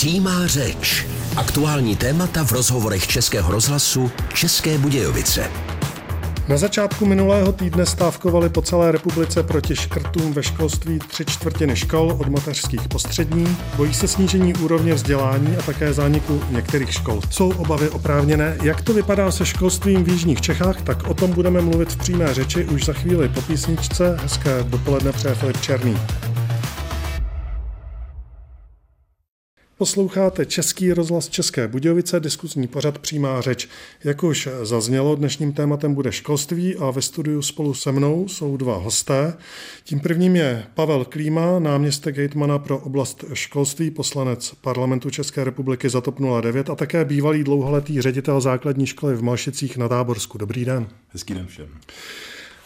Přímá řeč. Aktuální témata v rozhovorech Českého rozhlasu České Budějovice. Na začátku minulého týdne stávkovali po celé republice proti škrtům ve školství tři čtvrtiny škol od mateřských postřední, bojí se snížení úrovně vzdělání a také zániku některých škol. Jsou obavy oprávněné. Jak to vypadá se školstvím v Jižních Čechách, tak o tom budeme mluvit v přímé řeči už za chvíli po písničce. Hezké dopoledne přeje Filip Černý. Posloucháte Český rozhlas České Budějovice, diskuzní pořad Přímá řeč. Jak už zaznělo, dnešním tématem bude školství a ve studiu spolu se mnou jsou dva hosté. Tím prvním je Pavel Klíma, náměstek Gejtmana pro oblast školství, poslanec parlamentu České republiky za TOP 09 a také bývalý dlouholetý ředitel základní školy v Malšicích na Táborsku. Dobrý den. Hezký den všem.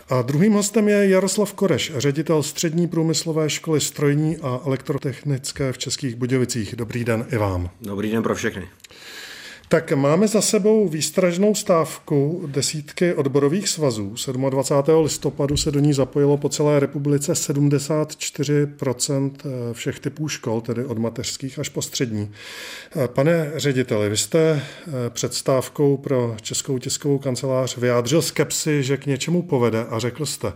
A druhým hostem je Jaroslav Koreš, ředitel Střední průmyslové školy strojní a elektrotechnické v Českých Budějovicích. Dobrý den i vám. Dobrý den pro všechny. Tak máme za sebou výstražnou stávku desítky odborových svazů. 27. listopadu se do ní zapojilo po celé republice 74% eh, všech typů škol, tedy od mateřských až po střední. Eh, pane řediteli, vy jste eh, před stávkou pro Českou tiskovou kancelář vyjádřil skepsi, že k něčemu povede a řekl jste,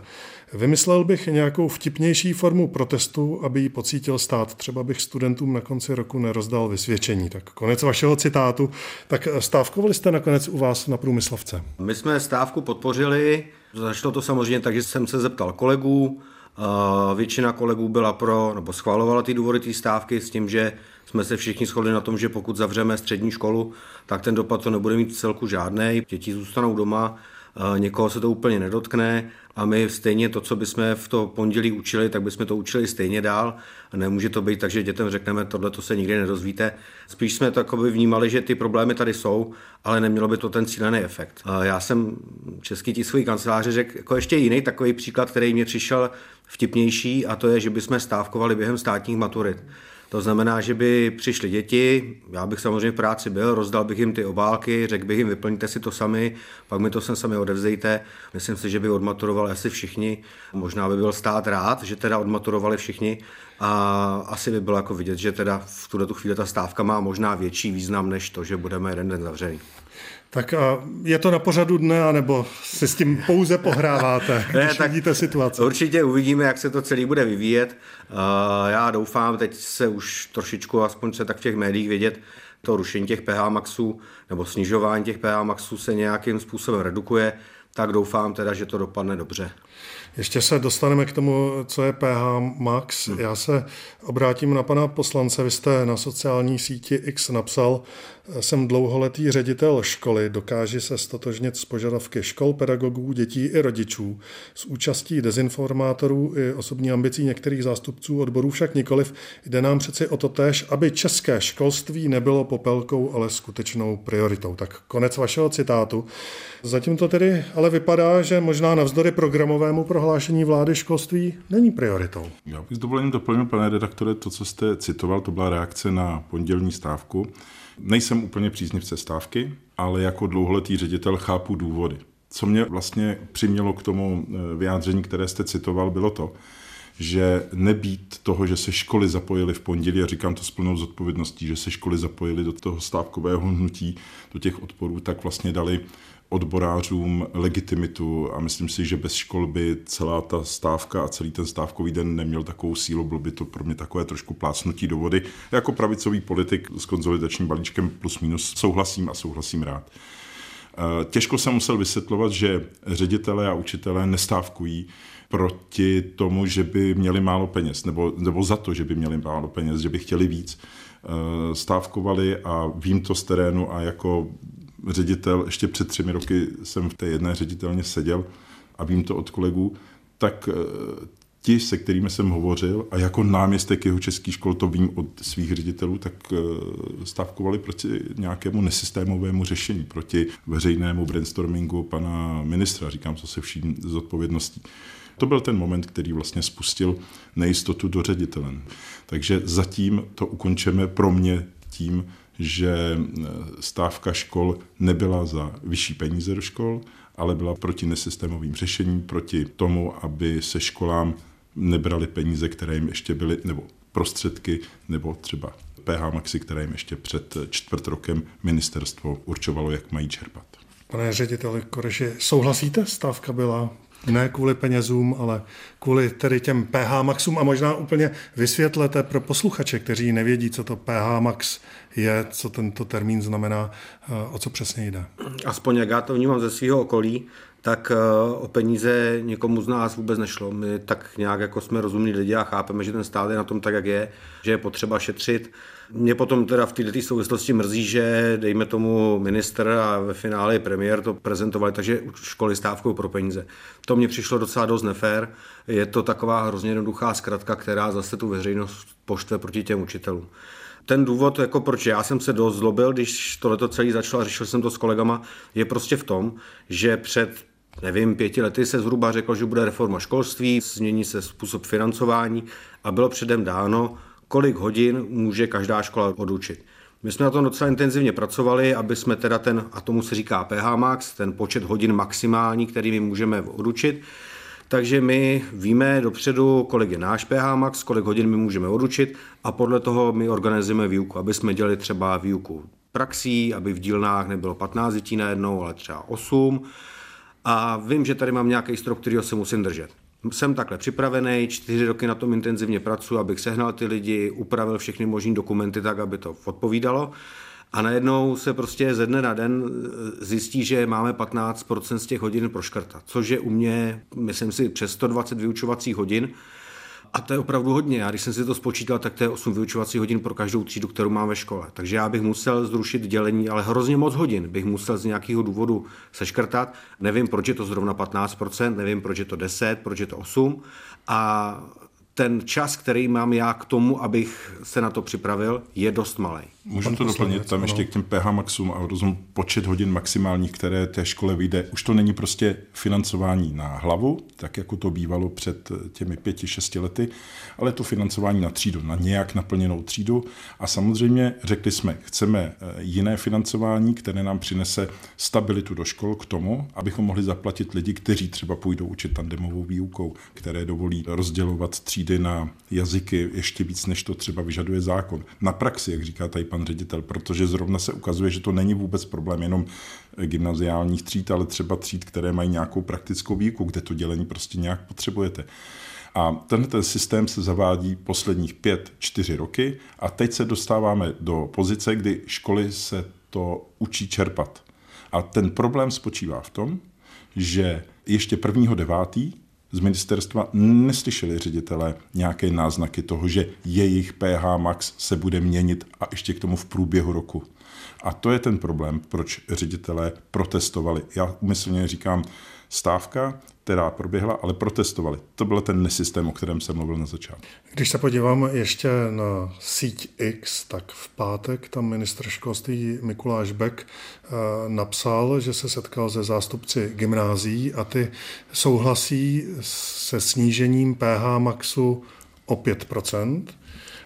Vymyslel bych nějakou vtipnější formu protestu, aby ji pocítil stát. Třeba bych studentům na konci roku nerozdal vysvědčení. Tak konec vašeho citátu. Tak stávkovali jste nakonec u vás na průmyslovce? My jsme stávku podpořili. Začalo to samozřejmě tak, že jsem se zeptal kolegů. Většina kolegů byla pro, nebo schvalovala ty důvody té stávky s tím, že jsme se všichni shodli na tom, že pokud zavřeme střední školu, tak ten dopad to nebude mít celku žádný. Děti zůstanou doma, někoho se to úplně nedotkne a my stejně to, co bychom v to pondělí učili, tak bychom to učili stejně dál. A nemůže to být tak, že dětem řekneme, tohle to se nikdy nedozvíte. Spíš jsme to vnímali, že ty problémy tady jsou, ale nemělo by to ten cílený efekt. Já jsem český tiskový kanceláře řekl jako ještě jiný takový příklad, který mě přišel vtipnější a to je, že bychom stávkovali během státních maturit. To znamená, že by přišly děti, já bych samozřejmě v práci byl, rozdal bych jim ty obálky, řekl bych jim, vyplňte si to sami, pak mi to sem sami odevzdejte. Myslím si, že by odmaturovali asi všichni. Možná by byl stát rád, že teda odmaturovali všichni a asi by bylo jako vidět, že teda v tuhle tu chvíli ta stávka má možná větší význam, než to, že budeme jeden den zavřený. Tak a je to na pořadu dne, anebo si s tím pouze pohráváte, ne, když tak vidíte situaci? Určitě uvidíme, jak se to celý bude vyvíjet. Já doufám, teď se už trošičku, aspoň se tak v těch médiích vědět, to rušení těch PH maxů nebo snižování těch PH maxů se nějakým způsobem redukuje, tak doufám teda, že to dopadne dobře. Ještě se dostaneme k tomu, co je PH Max. Hmm. Já se obrátím na pana poslance. Vy jste na sociální síti X napsal, jsem dlouholetý ředitel školy, dokáži se stotožnit s požadavky škol, pedagogů, dětí i rodičů. S účastí dezinformátorů i osobní ambicí některých zástupců odborů však nikoliv. Jde nám přeci o to též, aby české školství nebylo popelkou, ale skutečnou prioritou. Tak konec vašeho citátu. Zatím to tedy ale vypadá, že možná navzdory programovému prohlášení vlády školství není prioritou. Já bych s dovolením doplnil, pane redaktore, to, co jste citoval, to byla reakce na pondělní stávku. Nejsem úplně příznivce stávky, ale jako dlouholetý ředitel chápu důvody. Co mě vlastně přimělo k tomu eh, vyjádření, které jste citoval, bylo to, že nebýt toho, že se školy zapojily v pondělí, a říkám to s plnou zodpovědností, že se školy zapojily do toho stávkového hnutí, do těch odporů, tak vlastně dali odborářům legitimitu a myslím si, že bez škol by celá ta stávka a celý ten stávkový den neměl takovou sílu, bylo by to pro mě takové trošku plácnutí do vody. Jako pravicový politik s konzolidačním balíčkem plus minus souhlasím a souhlasím rád. Eh, těžko jsem musel vysvětlovat, že ředitelé a učitelé nestávkují proti tomu, že by měli málo peněz, nebo, nebo za to, že by měli málo peněz, že by chtěli víc. Eh, stávkovali a vím to z terénu a jako ředitel, ještě před třemi roky jsem v té jedné ředitelně seděl a vím to od kolegů, tak eh, ti, se kterými jsem hovořil, a jako náměstek jeho český škol to vím od svých ředitelů, tak eh, stávkovali proti nějakému nesystémovému řešení, proti veřejnému brainstormingu pana ministra, říkám to se vším zodpovědností. To byl ten moment, který vlastně spustil nejistotu do ředitelen. Takže zatím to ukončeme pro mě tím, že eh, stávka škol nebyla za vyšší peníze do škol, ale byla proti nesystémovým řešením, proti tomu, aby se školám nebrali peníze, které jim ještě byly, nebo prostředky, nebo třeba PH Maxi, které jim ještě před čtvrt rokem ministerstvo určovalo, jak mají čerpat. Pane řediteli Koreši, souhlasíte? Stávka byla ne kvůli penězům, ale kvůli tedy těm PH Maxům a možná úplně vysvětlete pro posluchače, kteří nevědí, co to PH Max je, co tento termín znamená, eh, o co přesně jde. Aspoň jak já to vnímám ze svého okolí, tak eh, o peníze někomu z nás vůbec nešlo. My tak nějak jako jsme rozumní lidi a chápeme, že ten stát je na tom tak, jak je, že je potřeba šetřit. Mě potom teda v této souvislosti mrzí, že dejme tomu minister a ve finále i premiér to prezentovali, takže školy stávkou pro peníze. To mně přišlo docela dost nefér. Je to taková hrozně jednoduchá zkratka, která zase tu veřejnost poštve proti těm učitelům ten důvod, jako proč já jsem se dost zlobil, když tohleto celý začalo a řešil jsem to s kolegama, je prostě v tom, že před nevím, pěti lety se zhruba řeklo, že bude reforma školství, změní se způsob financování a bylo předem dáno, kolik hodin může každá škola odučit. My jsme na tom docela intenzivně pracovali, aby jsme teda ten, a tomu se říká PH max, ten počet hodin maximální, který my můžeme odučit, takže my víme dopředu, kolik je náš PH max, kolik hodin my můžeme odučit a podle toho my organizujeme výuku, aby jsme dělali třeba výuku praxí, aby v dílnách nebylo 15 dětí najednou, ale třeba 8. A vím, že tady mám nějaký strop, kterýho se musím držet. Jsem takhle připravený, čtyři roky na tom intenzivně pracuji, abych sehnal ty lidi, upravil všechny možné dokumenty tak, aby to odpovídalo. A najednou se prostě ze dne na den eh, zjistí, že máme 15% z těch hodin proškrtat, což je u mě, myslím si, přes 120 vyučovacích hodin. A to je opravdu hodně. Já když jsem si to spočítal, tak to je 8 vyučovacích hodin pro každou třídu, kterou mám ve škole. Takže já bych musel zrušit dělení, ale hrozně moc hodin bych musel z nějakého důvodu seškrtat. Nevím, proč je to zrovna 15%, nevím, proč je to 10, proč je to 8. A ten čas, který mám já k tomu, abych se na to připravil, je dost malý. Můžu to doplnit tam ještě k těm PH maxům a rozum počet hodin maximálních, které té škole vyjde. Už to není prostě financování na hlavu, tak jako to bývalo před těmi pěti, šesti lety, ale to financování na třídu, na nějak naplněnou třídu. A samozřejmě řekli jsme, chceme eh, jiné financování, které nám přinese stabilitu do škol k tomu, abychom mohli zaplatit lidi, kteří třeba půjdou učit tandemovou výukou, které dovolí rozdělovat třídy na jazyky ještě víc, než to třeba vyžaduje zákon. Na praxi, jak říká tady pan pan ředitel, protože zrovna se ukazuje, že to není vůbec problém jenom gymnaziálních tříd, ale třeba tříd, které mají nějakou praktickou výuku, kde to dělení prostě nějak potřebujete. A tenhle ten systém se zavádí posledních pět, čtyři roky a teď se dostáváme do pozice, kdy školy se to učí čerpat. A ten problém spočívá v tom, že ještě prvního devátý z ministerstva neslyšeli ředitele nějaké náznaky toho, že jejich PH max se bude měnit a ještě k tomu v průběhu roku. A to je ten problém, proč ředitelé protestovali. Já umyslně říkám stávka, která proběhla, ale protestovali. To byl ten nesystém, o kterém jsem mluvil na začátku. Když se podívám ještě na síť X, tak v pátek tam ministr školství Mikuláš Beck eh, napsal, že se setkal se zástupci gymnází a ty souhlasí se snížením PH maxu o 5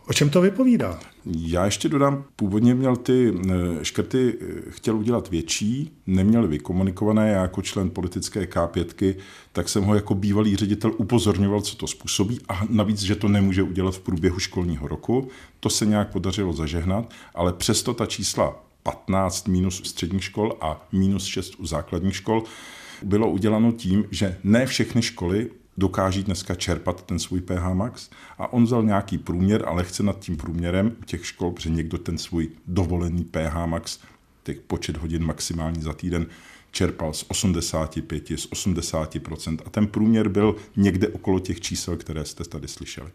O čem to vypovídá? Já ještě dodám, původně měl ty eh, škrty, eh, chtěl udělat větší, neměl vykomunikované, já jako člen politické K5, tak jsem ho jako bývalý ředitel upozorňoval, co to způsobí a navíc, že to nemůže udělat v průběhu školního roku. To se nějak podařilo zažehnat, ale přesto ta čísla 15 minus u středních škol a minus 6 u základních škol bylo uděláno tím, že ne všechny školy dokáží dneska čerpat ten svůj PH max a on vzal nějaký průměr a lehce nad tím průměrem u těch škol, protože někdo ten svůj dovolený PH max, těch počet hodin maximální za týden, čerpal z 85, z 80% a ten průměr byl někde okolo těch čísel, které jste tady slyšeli.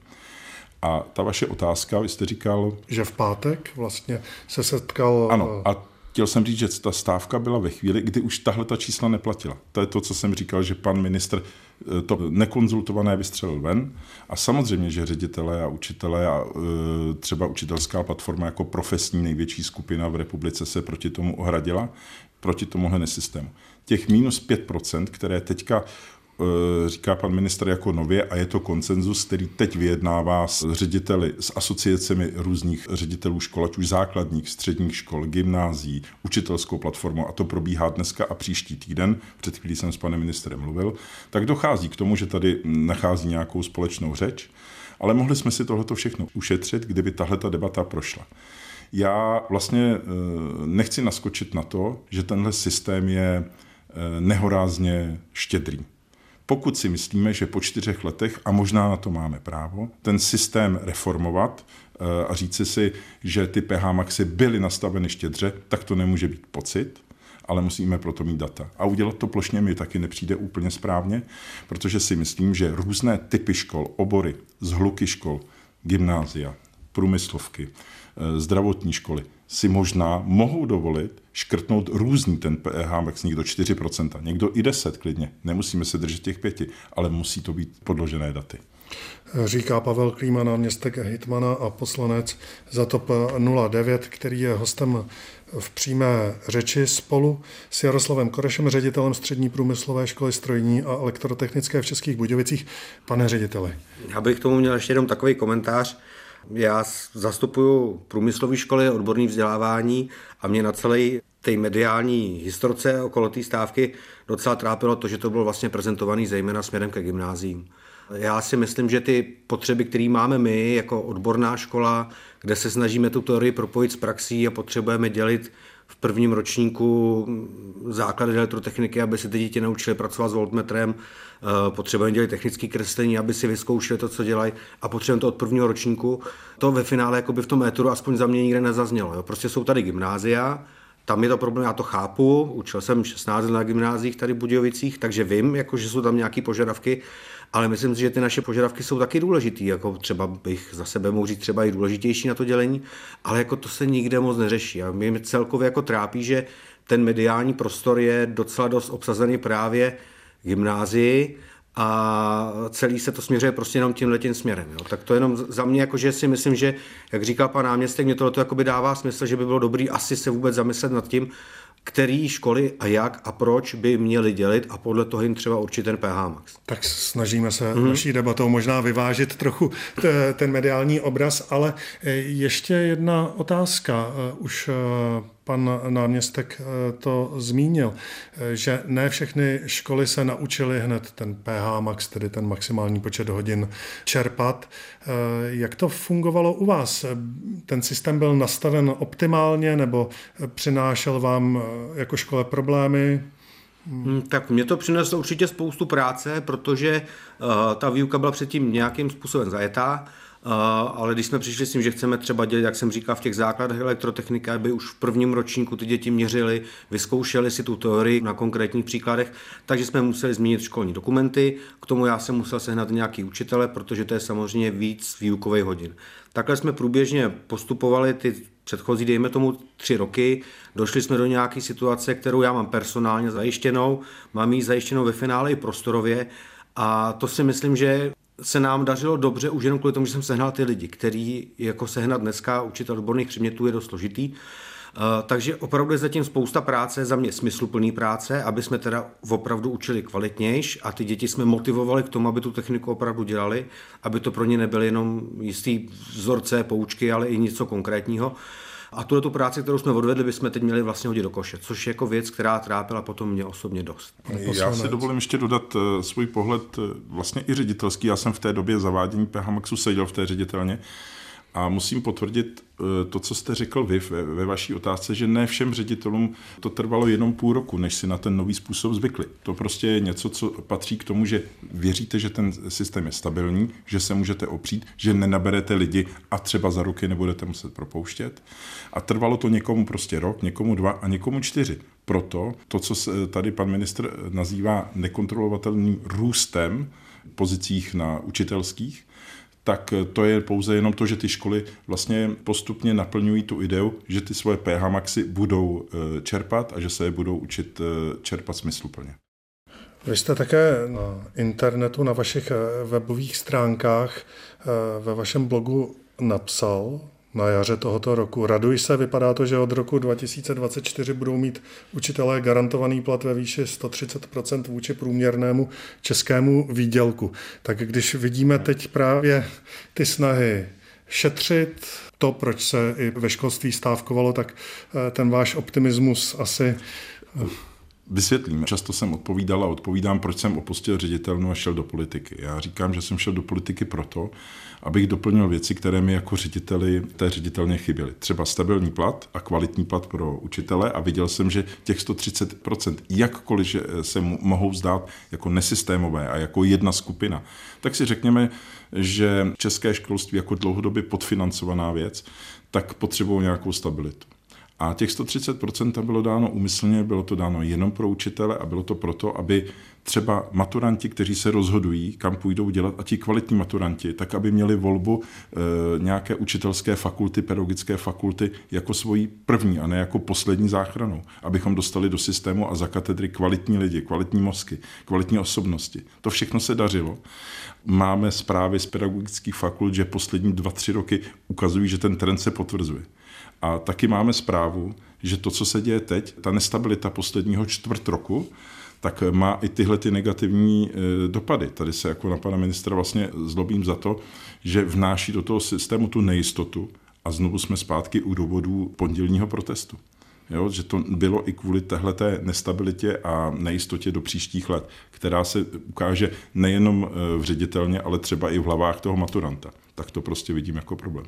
A ta vaše otázka, vy jste říkal... Že v pátek vlastně se setkal... Ano, a chtěl jsem říct, že ta stávka byla ve chvíli, kdy už tahle ta čísla neplatila. To je to, co jsem říkal, že pan ministr eh, to nekonzultované vystřelil ven. A samozřejmě, že ředitelé a učitelé a eh, třeba učitelská platforma jako profesní největší skupina v republice se proti tomu ohradila, proti tomuhle nesystému. Těch minus 5%, které teďka Eh, říká pan ministr jako nově a je to koncenzus, který teď vyjednává s řediteli, s asociacemi různých ředitelů škol, ať už základních, středních škol, gymnází, učitelskou platformu a to probíhá dneska a příští týden, před chvílí jsem s panem ministrem mluvil, tak dochází k tomu, že tady nachází nějakou společnou řeč Ale mohli jsme si tohleto všechno ušetřit, kdyby tahle ta debata prošla. Já vlastně eh, nechci naskočit na to, že tenhle systém je eh, nehorázně štědrý. Pokud si myslíme, že po čtyřech letech, a možná na to máme právo, ten systém reformovat eh, a říci si, že ty PH maxy byly nastaveny štědře, tak to nemůže být pocit, ale musíme proto mít data. A udělat to plošně mi taky nepřijde úplně správně, protože si myslím, že různé typy škol, obory, zhluky škol, gymnázia, průmyslovky, eh, zdravotní školy si možná mohou dovolit škrtnout různý ten PH max, někdo 4%, někdo i 10 klidně. Nemusíme se držet těch pěti, ale musí to být podložené daty. Říká Pavel Klíma, náměstek Hitmana a poslanec za TOP 09, který je hostem v přímé řeči spolu s Jaroslavem Korešem, ředitelem Střední průmyslové školy strojní a elektrotechnické v Českých Budějovicích. Pane řediteli. Já bych k tomu měl ještě jenom takový komentář. Já zastupuju průmyslové školy, odborné vzdělávání a mě na celé té mediální historce okolo té stávky docela trápilo to, že to bylo vlastně prezentovaný zejména směrem ke gymnázím. Já si myslím, že ty potřeby, které máme my jako odborná škola, kde se snažíme tu teorii propojit s praxí a potřebujeme dělit v prvním ročníku základy elektrotechniky, aby se ty děti naučili pracovat s voltmetrem, eh, potřebujeme dělat technické kreslení, aby si vyzkoušeli to, co dělají a potřebujeme to od prvního ročníku. To ve finále jako by v tom éteru aspoň za mě nikde nezaznělo. Jo. Prostě jsou tady gymnázia, tam je to problém, já to chápu, učil jsem 16 na gymnázích tady v Budějovicích, takže vím, jako, že jsou tam nějaké požadavky, ale myslím si, že ty naše požadavky jsou taky důležitý, jako třeba bych za sebe mohl říct třeba i důležitější na to dělení, ale jako to se nikde moc neřeší. A mě celkově jako trápí, že ten mediální prostor je docela dost obsazený právě gymnázii a celý se to směřuje prostě jenom tím letím směrem. Jo. Tak to jenom za mě, jako, že si myslím, že, jak říká pan náměstek, mě tohle dává smysl, že by bylo dobrý asi se vůbec zamyslet nad tím, který školy a jak a proč by měli dělit a podle toho jim třeba určit ten PH max. Tak snažíme se mm-hmm. naší debatou možná vyvážit trochu t- ten mediální obraz, ale e, ještě jedna otázka. E, už e, pan náměstek to zmínil, že ne všechny školy se naučily hned ten PH max, tedy ten maximální počet hodin čerpat. Jak to fungovalo u vás? Ten systém byl nastaven optimálně nebo přinášel vám jako škole problémy? Hmm, tak mě to přineslo určitě spoustu práce, protože ta výuka byla předtím nějakým způsobem zajetá, ale když jsme přišli s tím, že chceme třeba dělat, jak jsem říkal, v těch základech elektrotechniky, aby už v prvním ročníku ty děti měřili, vyzkoušeli si tu teorii na konkrétních příkladech, takže jsme museli změnit školní dokumenty, k tomu já jsem musel sehnat nějaký učitele, protože to je samozřejmě víc výukových hodin. Takhle jsme průběžně postupovali ty předchozí, dejme tomu, tři roky. Došli jsme do nějaké situace, kterou já mám personálně zajištěnou, mám ji zajištěnou ve finále i prostorově a to si myslím, že se nám dařilo dobře už jenom kvůli tomu, že jsem sehnal ty lidi, který jako sehnat dneska učitel odborných předmětů je dost složitý. Eh, takže opravdu je zatím spousta práce, za mě smysluplný práce, aby jsme teda opravdu učili kvalitnějš a ty děti jsme motivovali k tomu, aby tu techniku opravdu dělali, aby to pro ně nebyly jenom jistý vzorce, poučky, ale i něco konkrétního. A tuhle tu práci, kterou jsme odvedli, bychom teď měli vlastně hodit do koše, což je jako věc, která trápila potom mě osobně dost. Já si dovolím ještě dodat uh, svůj pohled, uh, vlastně i ředitelský. Já jsem v té době zavádění PH Maxu seděl v té ředitelně a musím potvrdit eh, to, co jste řekl vy ve, ve vaší otázce, že ne všem ředitelům to trvalo jenom půl roku, než si na ten nový způsob zvykli. To prostě je něco, co patří k tomu, že věříte, že ten systém je stabilní, že se můžete opřít, že nenaberete lidi a třeba za ruky nebudete muset propouštět. A trvalo to někomu prostě rok, někomu dva a někomu čtyři. Proto to, co tady pan ministr nazývá nekontrolovatelným růstem pozicích na učitelských, tak to je pouze jenom to, že ty školy vlastně postupně naplňují tu ideu, že ty svoje PH maxy budou eh, čerpat a že se je budou učit eh, čerpat smysluplně. Vy jste také na internetu, na vašich eh, webových stránkách, ve vašem blogu napsal, na jaře tohoto roku. Raduj se, vypadá to, že od roku 2024 budou mít učitelé garantovaný plat ve výši 130% vůči průměrnému českému výdělku. Tak když vidíme teď právě ty snahy šetřit, to, proč se i ve školství stávkovalo, tak eh, ten váš optimismus asi eh, Vysvětlím. Často jsem odpovídal a odpovídám, proč jsem opustil ředitelnu a šel do politiky. Já říkám, že jsem šel do politiky proto, abych doplnil věci, které mi jako řediteli té ředitelně chyběly. Třeba stabilní plat a kvalitní plat pro učitele a viděl jsem, že těch 130%, jakkoliv že se mohou zdát jako nesystémové a jako jedna skupina, tak si řekněme, že české školství jako dlouhodobě podfinancovaná věc, tak potřebují nějakou stabilitu. A těch 130% tam bylo dáno úmyslně, bylo to dáno jenom pro učitele a bylo to proto, aby třeba maturanti, kteří se rozhodují, kam půjdou dělat, a ti kvalitní maturanti, tak aby měli volbu e, nějaké učitelské fakulty, pedagogické fakulty jako svoji první a ne jako poslední záchranu, abychom dostali do systému a za katedry kvalitní lidi, kvalitní mozky, kvalitní osobnosti. To všechno se dařilo. Máme zprávy z pedagogických fakult, že poslední dva, tři roky ukazují, že ten trend se potvrzuje. A taky máme zprávu, že to, co se děje teď, ta nestabilita posledního čtvrt roku, tak má i tyhle ty negativní e, dopady. Tady se jako na pana ministra vlastně zlobím za to, že vnáší do toho systému tu nejistotu a znovu jsme zpátky u důvodů pondělního protestu. Jo, že to bylo i kvůli téhleté nestabilitě a nejistotě do příštích let, která se ukáže nejenom e, v ředitelně, ale třeba i v hlavách toho maturanta. Tak to prostě vidím jako problém.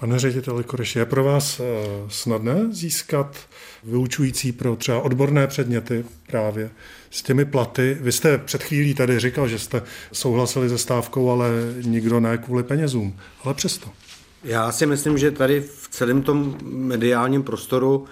Pane řediteli Koreš, je pro vás eh, snadné získat vyučující pro třeba odborné předměty právě s těmi platy? Vy jste před chvílí tady říkal, že jste souhlasili se stávkou, ale nikdo ne kvůli penězům, ale přesto. Já si myslím, že tady v celém tom mediálním prostoru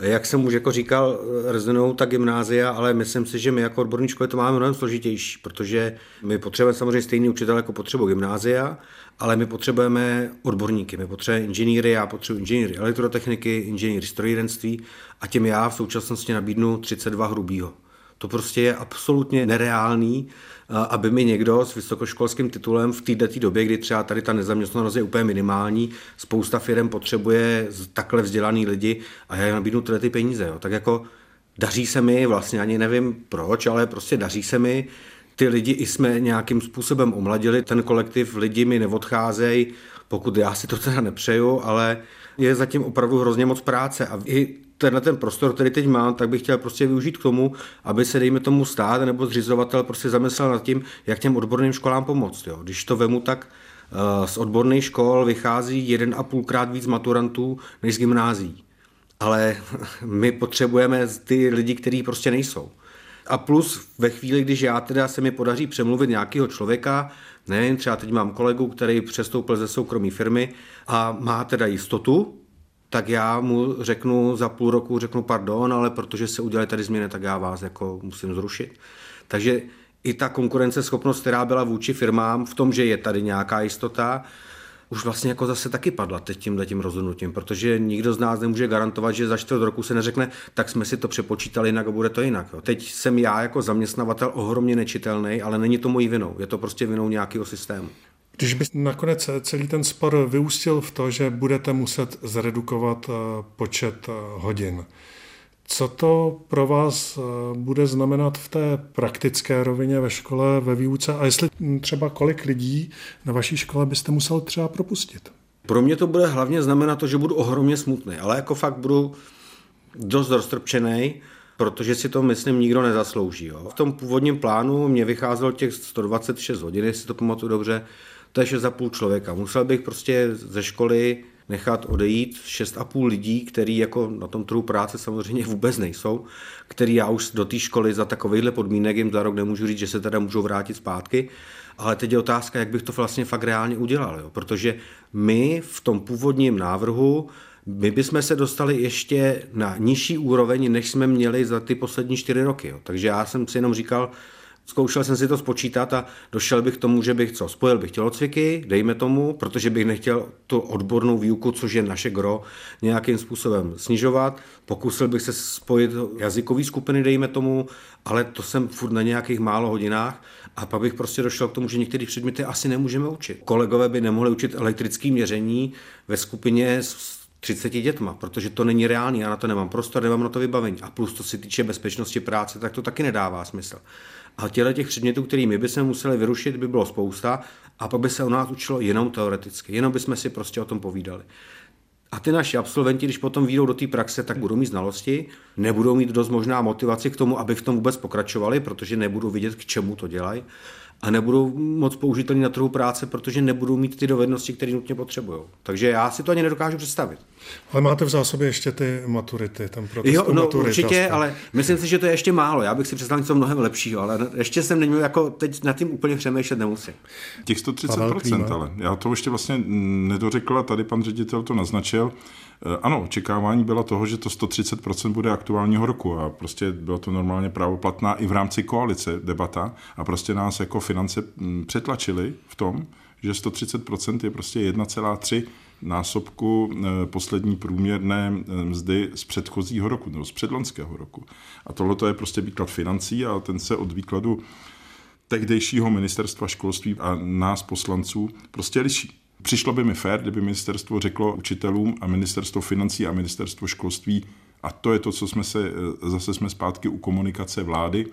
jak jsem už jako říkal, rezonují ta gymnázia, ale myslím si, že my jako odborní školy to máme mnohem složitější, protože my potřebujeme samozřejmě stejný učitel jako potřebu gymnázia, ale my potřebujeme odborníky, my potřebujeme inženýry, já potřebuji inženýry elektrotechniky, inženýry strojírenství a těm já v současnosti nabídnu 32 hrubýho. To prostě je absolutně nereálný, aby mi někdo s vysokoškolským titulem v této době, kdy třeba tady ta nezaměstnanost je úplně minimální, spousta firm potřebuje takhle vzdělaný lidi a já jim nabídnu tyhle ty peníze. Jo. Tak jako daří se mi, vlastně ani nevím proč, ale prostě daří se mi, ty lidi i jsme nějakým způsobem omladili, ten kolektiv lidi mi neodcházejí, pokud já si to teda nepřeju, ale je zatím opravdu hrozně moc práce a i tenhle ten prostor, který teď mám, tak bych chtěl prostě využít k tomu, aby se, dejme tomu, stát nebo zřizovatel prostě zamyslel nad tím, jak těm odborným školám pomoct. Jo. Když to vemu, tak uh, z odborných škol vychází jeden a půlkrát víc maturantů než z gymnází. Ale my potřebujeme ty lidi, kteří prostě nejsou. A plus ve chvíli, když já teda se mi podaří přemluvit nějakého člověka, nevím, třeba teď mám kolegu, který přestoupil ze soukromé firmy a má teda jistotu, tak já mu řeknu za půl roku, řeknu pardon, ale protože se udělaly tady změny, tak já vás jako musím zrušit. Takže i ta konkurenceschopnost, která byla vůči firmám v tom, že je tady nějaká jistota, už vlastně jako zase taky padla teď tímhle tím rozhodnutím, protože nikdo z nás nemůže garantovat, že za čtvrt roku se neřekne, tak jsme si to přepočítali jinak a bude to jinak. Jo. Teď jsem já jako zaměstnavatel ohromně nečitelný, ale není to mojí vinou, je to prostě vinou nějakého systému. Když by nakonec celý ten spor vyústil v to, že budete muset zredukovat eh, počet eh, hodin, co to pro vás eh, bude znamenat v té praktické rovině ve škole, ve výuce a jestli třeba kolik lidí na vaší škole byste musel třeba propustit? Pro mě to bude hlavně znamenat to, že budu ohromně smutný, ale jako fakt budu dost roztrpčený, protože si to, myslím, nikdo nezaslouží. Jo. V tom původním plánu mě vycházelo těch 126 hodin, jestli to pamatuju dobře, to je 6,5 člověka. Musel bych prostě ze školy nechat odejít 6,5 lidí, který jako na tom trhu práce samozřejmě vůbec nejsou, který já už do té školy za takovýhle podmínek jim za rok nemůžu říct, že se teda můžou vrátit zpátky. Ale teď je otázka, jak bych to vlastně fakt reálně udělal, jo? protože my v tom původním návrhu my bychom se dostali ještě na nižší úroveň, než jsme měli za ty poslední čtyři roky. Jo. Takže já jsem si jenom říkal, Zkoušel jsem si to spočítat a došel bych k tomu, že bych co, spojil bych tělocviky, dejme tomu, protože bych nechtěl tu odbornou výuku, což je naše gro, nějakým způsobem snižovat. Pokusil bych se spojit jazykové skupiny, dejme tomu, ale to jsem furt na nějakých málo hodinách a pak bych prostě došel k tomu, že některé předměty asi nemůžeme učit. Kolegové by nemohli učit elektrické měření ve skupině s 30 dětma, protože to není reálný, já na to nemám prostor, nemám na to vybavení. A plus to se týče bezpečnosti práce, tak to taky nedává smysl. A těle těch předmětů, které my bychom museli vyrušit, by bylo spousta a pak by se u nás učilo jenom teoreticky, jenom bychom si prostě o tom povídali. A ty naši absolventi, když potom výjdou do té praxe, tak budou mít znalosti, nebudou mít dost možná motivaci k tomu, aby v tom vůbec pokračovali, protože nebudou vidět, k čemu to dělají a nebudou moc použitelní na trhu práce, protože nebudou mít ty dovednosti, které nutně potřebují. Takže já si to ani nedokážu představit. Ale máte v zásobě ještě ty maturity, ten proces Jo, no, maturity určitě, aspoň. ale myslím si, že to je ještě málo. Já bych si představil něco mnohem lepšího, ale ještě jsem neměl jako teď nad tím úplně přemýšlet nemusím. Těch Pavel 130%, Klíma. ale já to ještě vlastně nedořekl a tady pan ředitel to naznačil. Eh, Ano, očekávání bylo toho, že to 130% bude aktuálního roku a prostě bylo to normálně právoplatná i v rámci koalice debata a prostě nás jako finance mm, přetlačili v tom, že 130% je prostě 1,3 násobku eh, poslední průměrné eh, mzdy z předchozího roku nebo z předlonského roku. A tohle je prostě výklad financí a ten se od výkladu tehdejšího ministerstva školství a nás poslanců prostě liší. Přišlo by mi fér, kdyby ministerstvo řeklo učitelům a ministerstvo financí a ministerstvo školství, a to je to, co jsme se, zase jsme zpátky u komunikace vlády,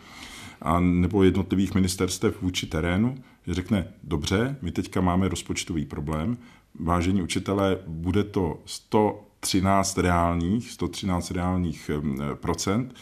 a nebo jednotlivých ministerstev vůči terénu, že řekne, dobře, my teďka máme rozpočtový problém, vážení učitelé, bude to 113 reálních, 113 reálních procent,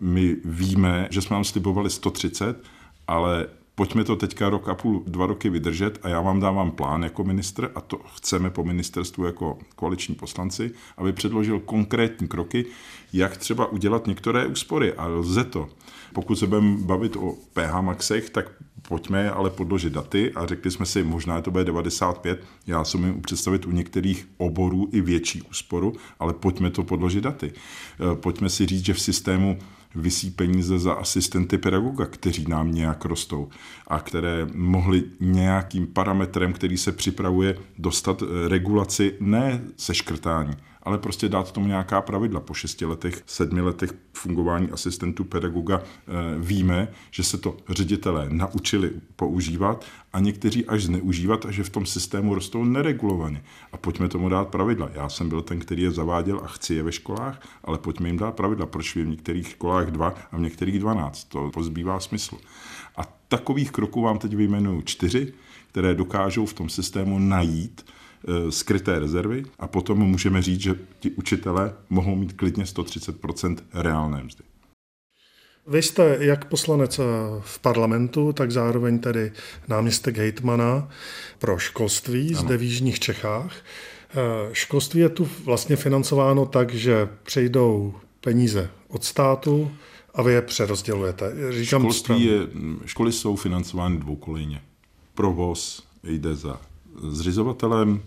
my víme, že jsme vám slibovali 130, ale pojďme to teďka rok a půl, dva roky vydržet a já vám dávám plán jako ministr a to chceme po ministerstvu jako koaliční poslanci, aby předložil konkrétní kroky, jak třeba udělat některé úspory a lze to. Pokud se budeme bavit o PH Maxech, tak pojďme ale podložit daty a řekli jsme si, možná to bude 95, já si umím představit u některých oborů i větší úsporu, ale pojďme to podložit daty. Eh, Pojďme si říct, že v systému vysí peníze za asistenty pedagoga, kteří nám nějak rostou a které mohly nějakým parametrem, který se připravuje, dostat eh, regulaci ne se škrtání, ale prostě dát tomu nějaká pravidla. Po šesti letech, sedmi letech fungování asistentů pedagoga eh, víme, že se to ředitelé naučili používat a někteří až zneužívat a že v tom systému rostou neregulovaně. A pojďme tomu dát pravidla. Já jsem byl ten, který je zaváděl a chci je ve školách, ale pojďme jim dát pravidla, proč v některých školách dva a v některých dvanáct. To pozbývá smyslu. A takových kroků vám teď vyjmenuju čtyři, které dokážou v tom systému najít skryté rezervy a potom můžeme říct, že ti učitelé mohou mít klidně 130% reálné mzdy. Vy jste jak poslanec eh, v parlamentu, tak zároveň tedy náměstek hejtmana pro školství ano. zde v Jižních Čechách. Eh, Školství je tu vlastně financováno tak, že přejdou peníze od státu a vy je přerozdělujete. Říkám Školství je, školy jsou financovány dvoukolejně. Provoz jde za zřizovatelem,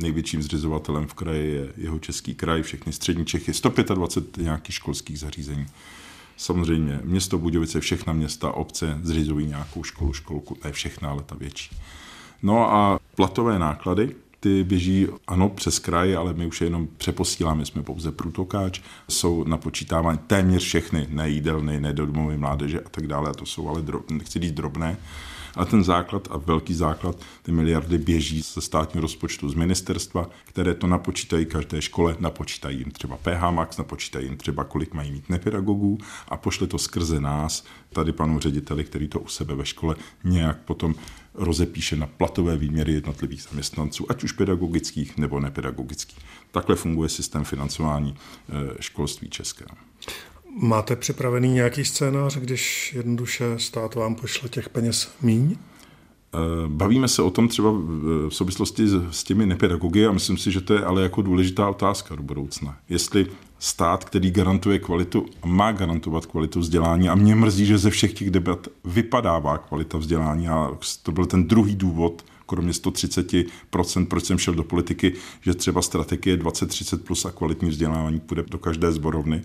největším zřizovatelem v kraji je jeho český kraj, všechny střední Čechy, 125 nějakých školských zařízení. Samozřejmě město Budějovice, všechna města, obce zřizují nějakou školu, školku, ne všechna, ale ta větší. No a platové náklady, ty běží, ano, přes kraj, ale my už je jenom přeposíláme, jsme pouze průtokáč, jsou napočítávány téměř všechny, ne jídelny, ne do domovy mládeže a tak dále, a to jsou ale, dro, nechci říct drobné, ale ten základ a velký základ, ty miliardy běží ze státního rozpočtu z ministerstva, které to napočítají každé škole, napočítají jim třeba PH Max, napočítají jim třeba kolik mají mít nepedagogů a pošle to skrze nás, tady panu řediteli, který to u sebe ve škole nějak potom rozepíše na platové výměry jednotlivých zaměstnanců, ať už pedagogických nebo nepedagogických. Takhle funguje systém financování eh, školství českého. Máte připravený nějaký scénář, když jednoduše stát vám pošle těch peněz míň? Eh, Bavíme se o tom třeba v souvislosti s těmi nepedagogy a myslím si, že to je ale jako důležitá otázka do budoucna. Jestli stát, který garantuje kvalitu má garantovat kvalitu vzdělání a mě mrzí, že ze všech těch debat vypadává kvalita vzdělání a to byl ten druhý důvod, kromě 130%, proč jsem šel do politiky, že třeba strategie 2030 plus a kvalitní vzdělávání půjde do každé zborovny,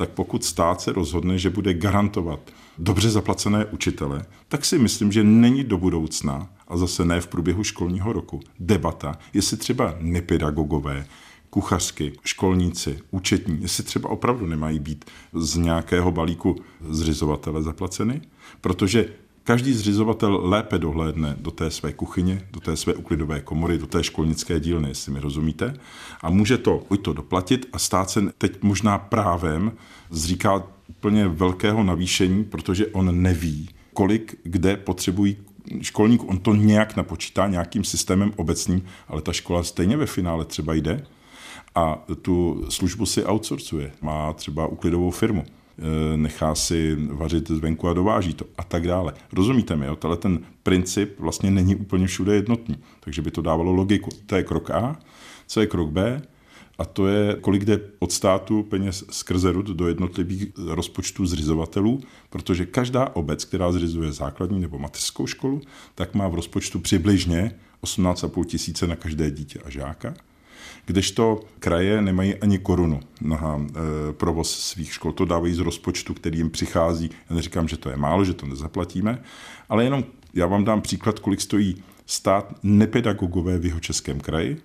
tak pokud stát se rozhodne, že bude garantovat dobře zaplacené učitele, tak si myslím, že není do budoucna, a zase ne v průběhu školního roku, debata, jestli třeba nepedagogové, kuchařky, školníci, účetní, jestli třeba opravdu nemají být z nějakého balíku zřizovatele zaplaceny, protože každý zřizovatel lépe dohlédne do té své kuchyně, do té své uklidové komory, do té školnické dílny, jestli mi rozumíte. A může to buď to doplatit a stát se teď možná právem zříká úplně velkého navýšení, protože on neví, kolik kde potřebují školník, on to nějak napočítá nějakým systémem obecným, ale ta škola stejně ve finále třeba jde a tu službu si outsourcuje. Má třeba uklidovou firmu nechá si vařit zvenku a dováží to a tak dále. Rozumíte mi, jo? Tenhle ten princip vlastně není úplně všude jednotný, takže by to dávalo logiku. To je krok A. Co je krok B? A to je, kolik jde od státu peněz skrze RUD do jednotlivých rozpočtů zřizovatelů, protože každá obec, která zřizuje základní nebo mateřskou školu, tak má v rozpočtu přibližně 18,5 tisíce na každé dítě a žáka kdežto kraje nemají ani korunu na e, provoz svých škol. To dávají z rozpočtu, který jim přichází. Já neříkám, že to je málo, že to nezaplatíme, ale jenom já vám dám příklad, kolik stojí stát nepedagogové v jeho českém kraji.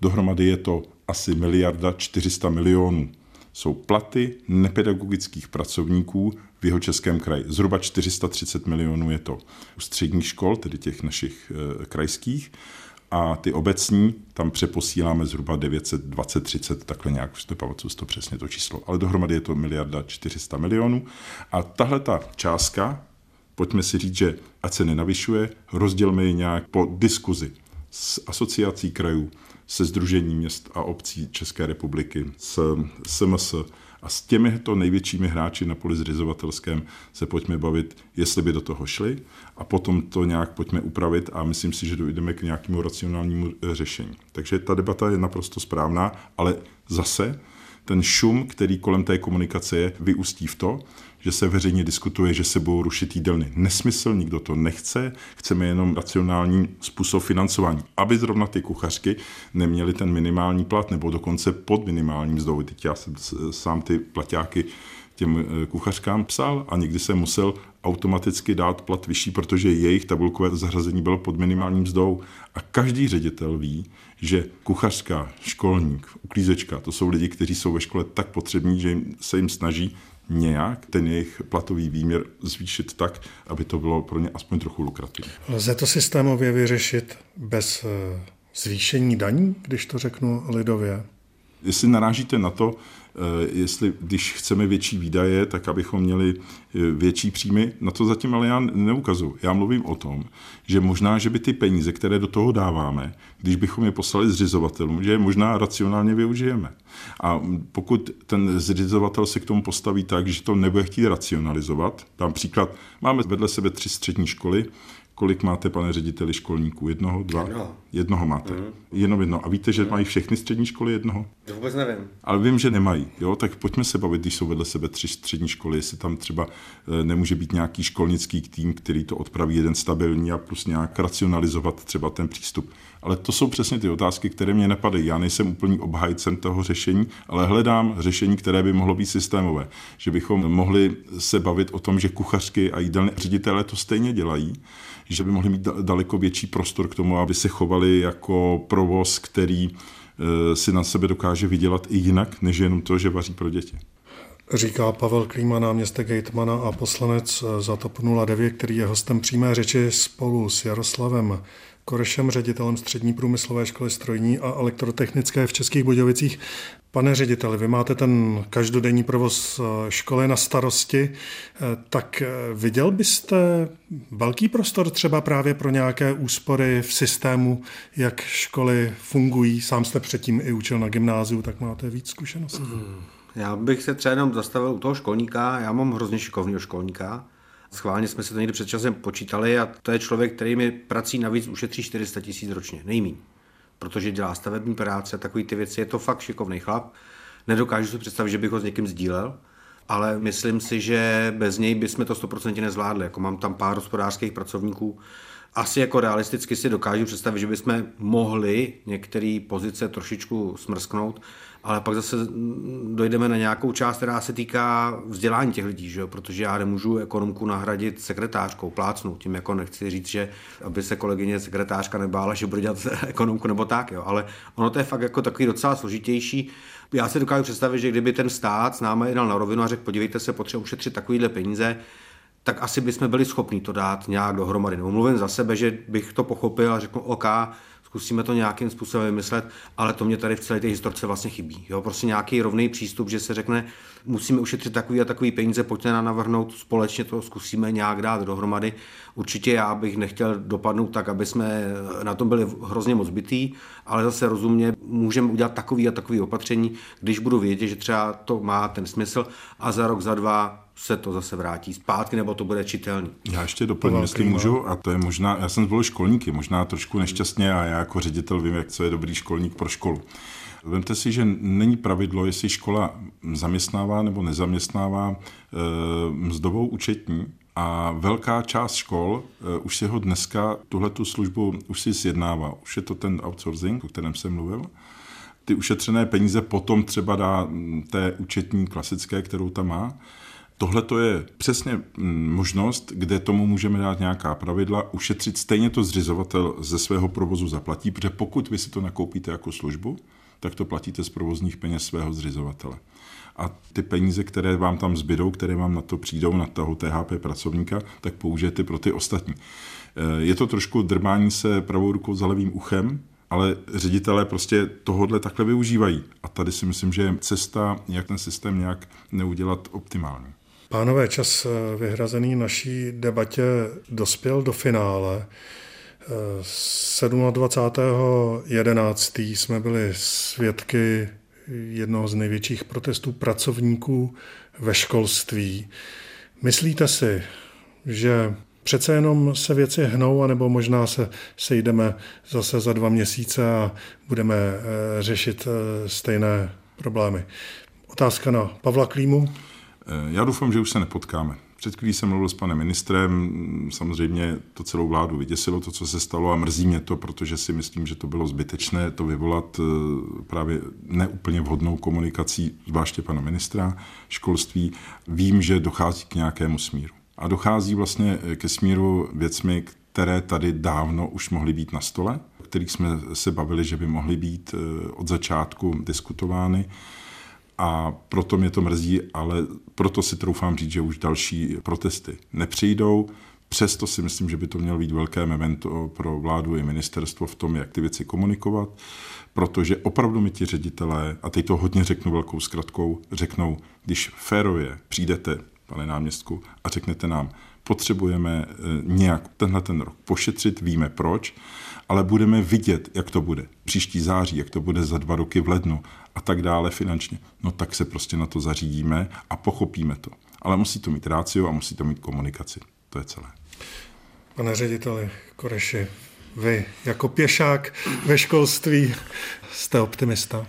Dohromady je to asi miliarda 400 milionů. Jsou platy nepedagogických pracovníků v jeho českém kraji. Zhruba 430 milionů je to u středních škol, tedy těch našich e, krajských a ty obecní tam přeposíláme zhruba 920, 30, takhle nějak, už nepamatuju to přesně to číslo, ale dohromady je to miliarda 400 milionů. A tahle ta částka, pojďme si říct, že ať se nenavyšuje, rozdělme ji nějak po diskuzi s asociací krajů, se Združením měst a obcí České republiky, s SMS, a s těmito největšími hráči na poli zřizovatelském se pojďme bavit, jestli by do toho šli a potom to nějak pojďme upravit a myslím si, že dojdeme k nějakému racionálnímu eh, řešení. Takže ta debata je naprosto správná, ale zase ten šum, který kolem té komunikace je, vyústí v to, že se veřejně diskutuje, že se budou rušit jídelny. Nesmysl, nikdo to nechce, chceme jenom racionální způsob financování, aby zrovna ty kuchařky neměly ten minimální plat nebo dokonce pod minimálním mzdou. Teď já jsem sám ty plaťáky těm eh, kuchařkám psal a někdy jsem musel automaticky dát plat vyšší, protože jejich tabulkové zařazení bylo pod minimálním mzdou. A každý ředitel ví, že kuchařka, školník, uklízečka, to jsou lidi, kteří jsou ve škole tak potřební, že se jim snaží nějak ten jejich platový výměr zvýšit tak, aby to bylo pro ně aspoň trochu lukrativní. Lze to systémově vyřešit bez eh, zvýšení daní, když to řeknu lidově? Jestli narážíte na to, jestli když chceme větší výdaje, tak abychom měli eh, větší příjmy. Na to zatím ale já neukazuju. Já mluvím o tom, že možná, že by ty peníze, které do toho dáváme, když bychom je poslali zřizovatelům, že je možná racionálně využijeme. A pokud ten zřizovatel se k tomu postaví tak, že to nebude chtít racionalizovat, dám příklad, máme vedle sebe tři střední školy, Kolik máte, pane řediteli, školníků? Jednoho, dva? Jednoho. Jednoho máte. Mm. Jenom jedno. A víte, že mm. mají všechny střední školy jednoho? To vůbec nevím. Ale vím, že nemají. Jo? Tak pojďme se bavit, když jsou vedle sebe tři střední školy, jestli tam třeba e, nemůže být nějaký školnický tým, který to odpraví jeden stabilní a plus nějak racionalizovat třeba ten přístup. Ale to jsou přesně ty otázky, které mě napadají. Já nejsem úplný obhajcem toho řešení, ale hledám řešení, které by mohlo být systémové. Že bychom mohli se bavit o tom, že kuchařky a jídelné ředitele to stejně dělají, že by mohli mít daleko větší prostor k tomu, aby se chovali jako provoz, který eh, si na sebe dokáže vydělat i jinak, než jenom to, že vaří pro děti. Říká Pavel Klíma, náměstek Gejtmana a poslanec za TOP 09, který je hostem přímé řeči spolu s Jaroslavem Korešem, ředitelem Střední průmyslové školy strojní a elektrotechnické v Českých Budějovicích. Pane řediteli, vy máte ten každodenní provoz eh, školy na starosti, eh, tak eh, viděl byste velký prostor třeba právě pro nějaké úspory v systému, jak školy fungují? Sám jste předtím i učil na gymnáziu, tak máte víc zkušeností. Hmm. Já bych se třeba jenom zastavil u toho školníka. Já mám hrozně šikovného školníka. Schválně jsme se to někdy před časem počítali a to je člověk, který mi prací navíc ušetří 400 tisíc ročně, nejmíň. Protože dělá stavební práce, takový ty věci, je to fakt šikovný chlap. Nedokážu si představit, že bych ho s někým sdílel, ale myslím si, že bez něj bychom to 100% nezvládli. Jako mám tam pár hospodářských pracovníků, asi jako realisticky si dokážu představit, že bychom mohli některé pozice trošičku smrsknout, ale pak zase dojdeme na nějakou část, která se týká vzdělání těch lidí, že? protože já nemůžu ekonomku nahradit sekretářkou, plácnu, tím jako nechci říct, že aby se kolegyně sekretářka nebála, že bude dělat ekonomku nebo tak, jo. ale ono to je fakt jako takový docela složitější. Já si dokážu představit, že kdyby ten stát s námi jednal na rovinu a řekl, podívejte se, potřebuji ušetřit takovýhle peníze, tak asi bychom byli schopni to dát nějak dohromady. Nebo mluvím za sebe, že bych to pochopil a řekl, OK, zkusíme to nějakým způsobem vymyslet, ale to mě tady v celé té historce vlastně chybí. Jo? Prostě nějaký rovný přístup, že se řekne, musíme ušetřit takový a takový peníze, pojďte nám navrhnout, společně to zkusíme nějak dát dohromady. Určitě já bych nechtěl dopadnout tak, aby jsme na tom byli hrozně moc bytý, ale zase rozumně můžeme udělat takový a takový opatření, když budu vědět, že třeba to má ten smysl a za rok, za dva se to zase vrátí zpátky, nebo to bude čitelný. Já ještě doplním, jestli můžu, a to je možná, já jsem zvolil školníky, možná trošku nešťastně a já jako ředitel vím, jak co je dobrý školník pro školu. Vemte si, že není pravidlo, jestli škola zaměstnává nebo nezaměstnává e, mzdovou účetní, a velká část škol e, už si ho dneska, tuhle tu službu už si zjednává. Už je to ten outsourcing, o kterém jsem mluvil. Ty ušetřené peníze potom třeba dá té účetní klasické, kterou tam má. Tohle to je přesně mm, možnost, kde tomu můžeme dát nějaká pravidla, ušetřit stejně to zřizovatel ze svého provozu zaplatí, protože pokud vy si to nakoupíte jako službu, tak to platíte z provozních peněz svého zřizovatele. A ty peníze, které vám tam zbydou, které vám na to přijdou, na toho THP pracovníka, tak použijete pro ty ostatní. Eh, je to trošku drmání se pravou rukou za levým uchem, ale ředitelé prostě tohodle takhle využívají. A tady si myslím, že je cesta, jak ten systém nějak neudělat optimální. Pánové, čas eh, vyhrazený naší debatě dospěl do finále. 27.11. Eh, jsme byli svědky jednoho z největších protestů pracovníků ve školství. Myslíte si, že přece jenom se věci hnou, anebo možná se sejdeme zase za dva měsíce a budeme eh, řešit stejné problémy? Otázka na Pavla Klímu. Eh, já doufám, že už se nepotkáme. Před chvílí jsem mluvil s panem ministrem, samozřejmě to celou vládu vyděsilo, to, co se stalo a mrzí mě to, protože si myslím, že to bylo zbytečné to vyvolat eh, právě neúplně vhodnou komunikací, zvláště pana ministra školství. Vím, že dochází k nějakému smíru. A dochází vlastně eh, ke smíru věcmi, které tady dávno už mohly být na stole, o kterých jsme se bavili, že by mohly být od začátku diskutovány a proto mě to mrzí, ale proto si troufám říct, že už další protesty nepřijdou. Přesto si myslím, že by to mělo být velké memento pro vládu i ministerstvo v tom, jak ty věci komunikovat, protože opravdu mi ti ředitelé, a teď to hodně řeknu velkou zkratkou, řeknou, když férově přijdete, pane náměstku, a řeknete nám, potřebujeme eh, nějak tenhle ten rok pošetřit, víme proč, ale budeme vidět, jak to bude příští září, jak to bude za dva roky v lednu a tak dále finančně, no tak se prostě na to zařídíme a pochopíme to. Ale musí to mít rácio a musí to mít komunikaci. To je celé. Pane řediteli Koreši, vy jako pěšák ve školství jste optimista?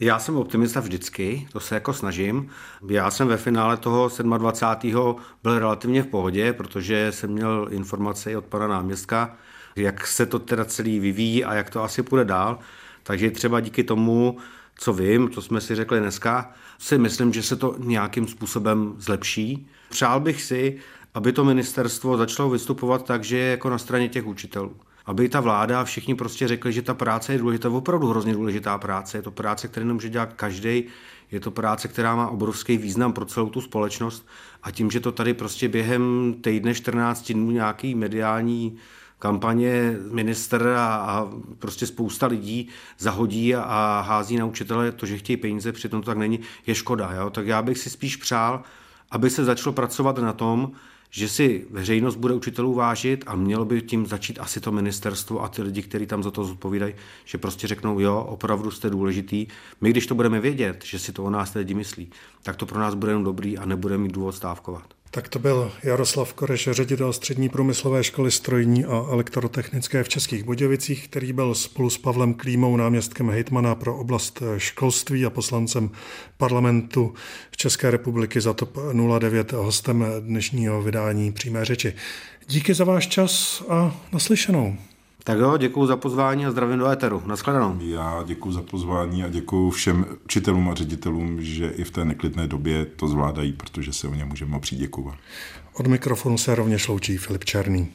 Já jsem optimista vždycky, to se jako snažím. Já jsem ve finále toho 27. byl relativně v pohodě, protože jsem měl informace od pana náměstka, jak se to teda celý vyvíjí a jak to asi půjde dál. Takže třeba díky tomu, co vím, co jsme si řekli dneska, si myslím, že se to nějakým způsobem zlepší. Přál bych si, aby to ministerstvo začalo vystupovat tak, že je jako na straně těch učitelů. Aby ta vláda a všichni prostě řekli, že ta práce je důležitá, opravdu hrozně důležitá práce. Je to práce, kterou nemůže dělat každý. Je to práce, která má obrovský význam pro celou tu společnost. A tím, že to tady prostě během týdne 14 dnů nějaký mediální kampaně minister a, a prostě spousta lidí zahodí a, a hází na učitele to, že chtějí peníze, přitom to tak není, je škoda. Jo? Tak já bych si spíš přál, aby se začalo pracovat na tom, že si veřejnost bude učitelů vážit a mělo by tím začít asi to ministerstvo a ty lidi, kteří tam za to zodpovídají, že prostě řeknou, jo, opravdu jste důležitý. My, když to budeme vědět, že si to o nás lidi myslí, tak to pro nás bude jenom dobrý a nebude mít důvod stávkovat. Tak to byl Jaroslav Koreš, ředitel střední průmyslové školy strojní a elektrotechnické v Českých Budějovicích, který byl spolu s Pavlem Klímou náměstkem hejtmana pro oblast školství a poslancem parlamentu České republiky za TOP 09 hostem dnešního vydání přímé řeči. Díky za váš čas a naslyšenou. Tak jo, děkuji za pozvání a zdravím do éteru. Naschledanou. Já děkuji za pozvání a děkuji všem učitelům a ředitelům, že i v té neklidné době to zvládají, protože se o ně můžeme opřít děkovat. Od mikrofonu se rovněž loučí Filip Černý.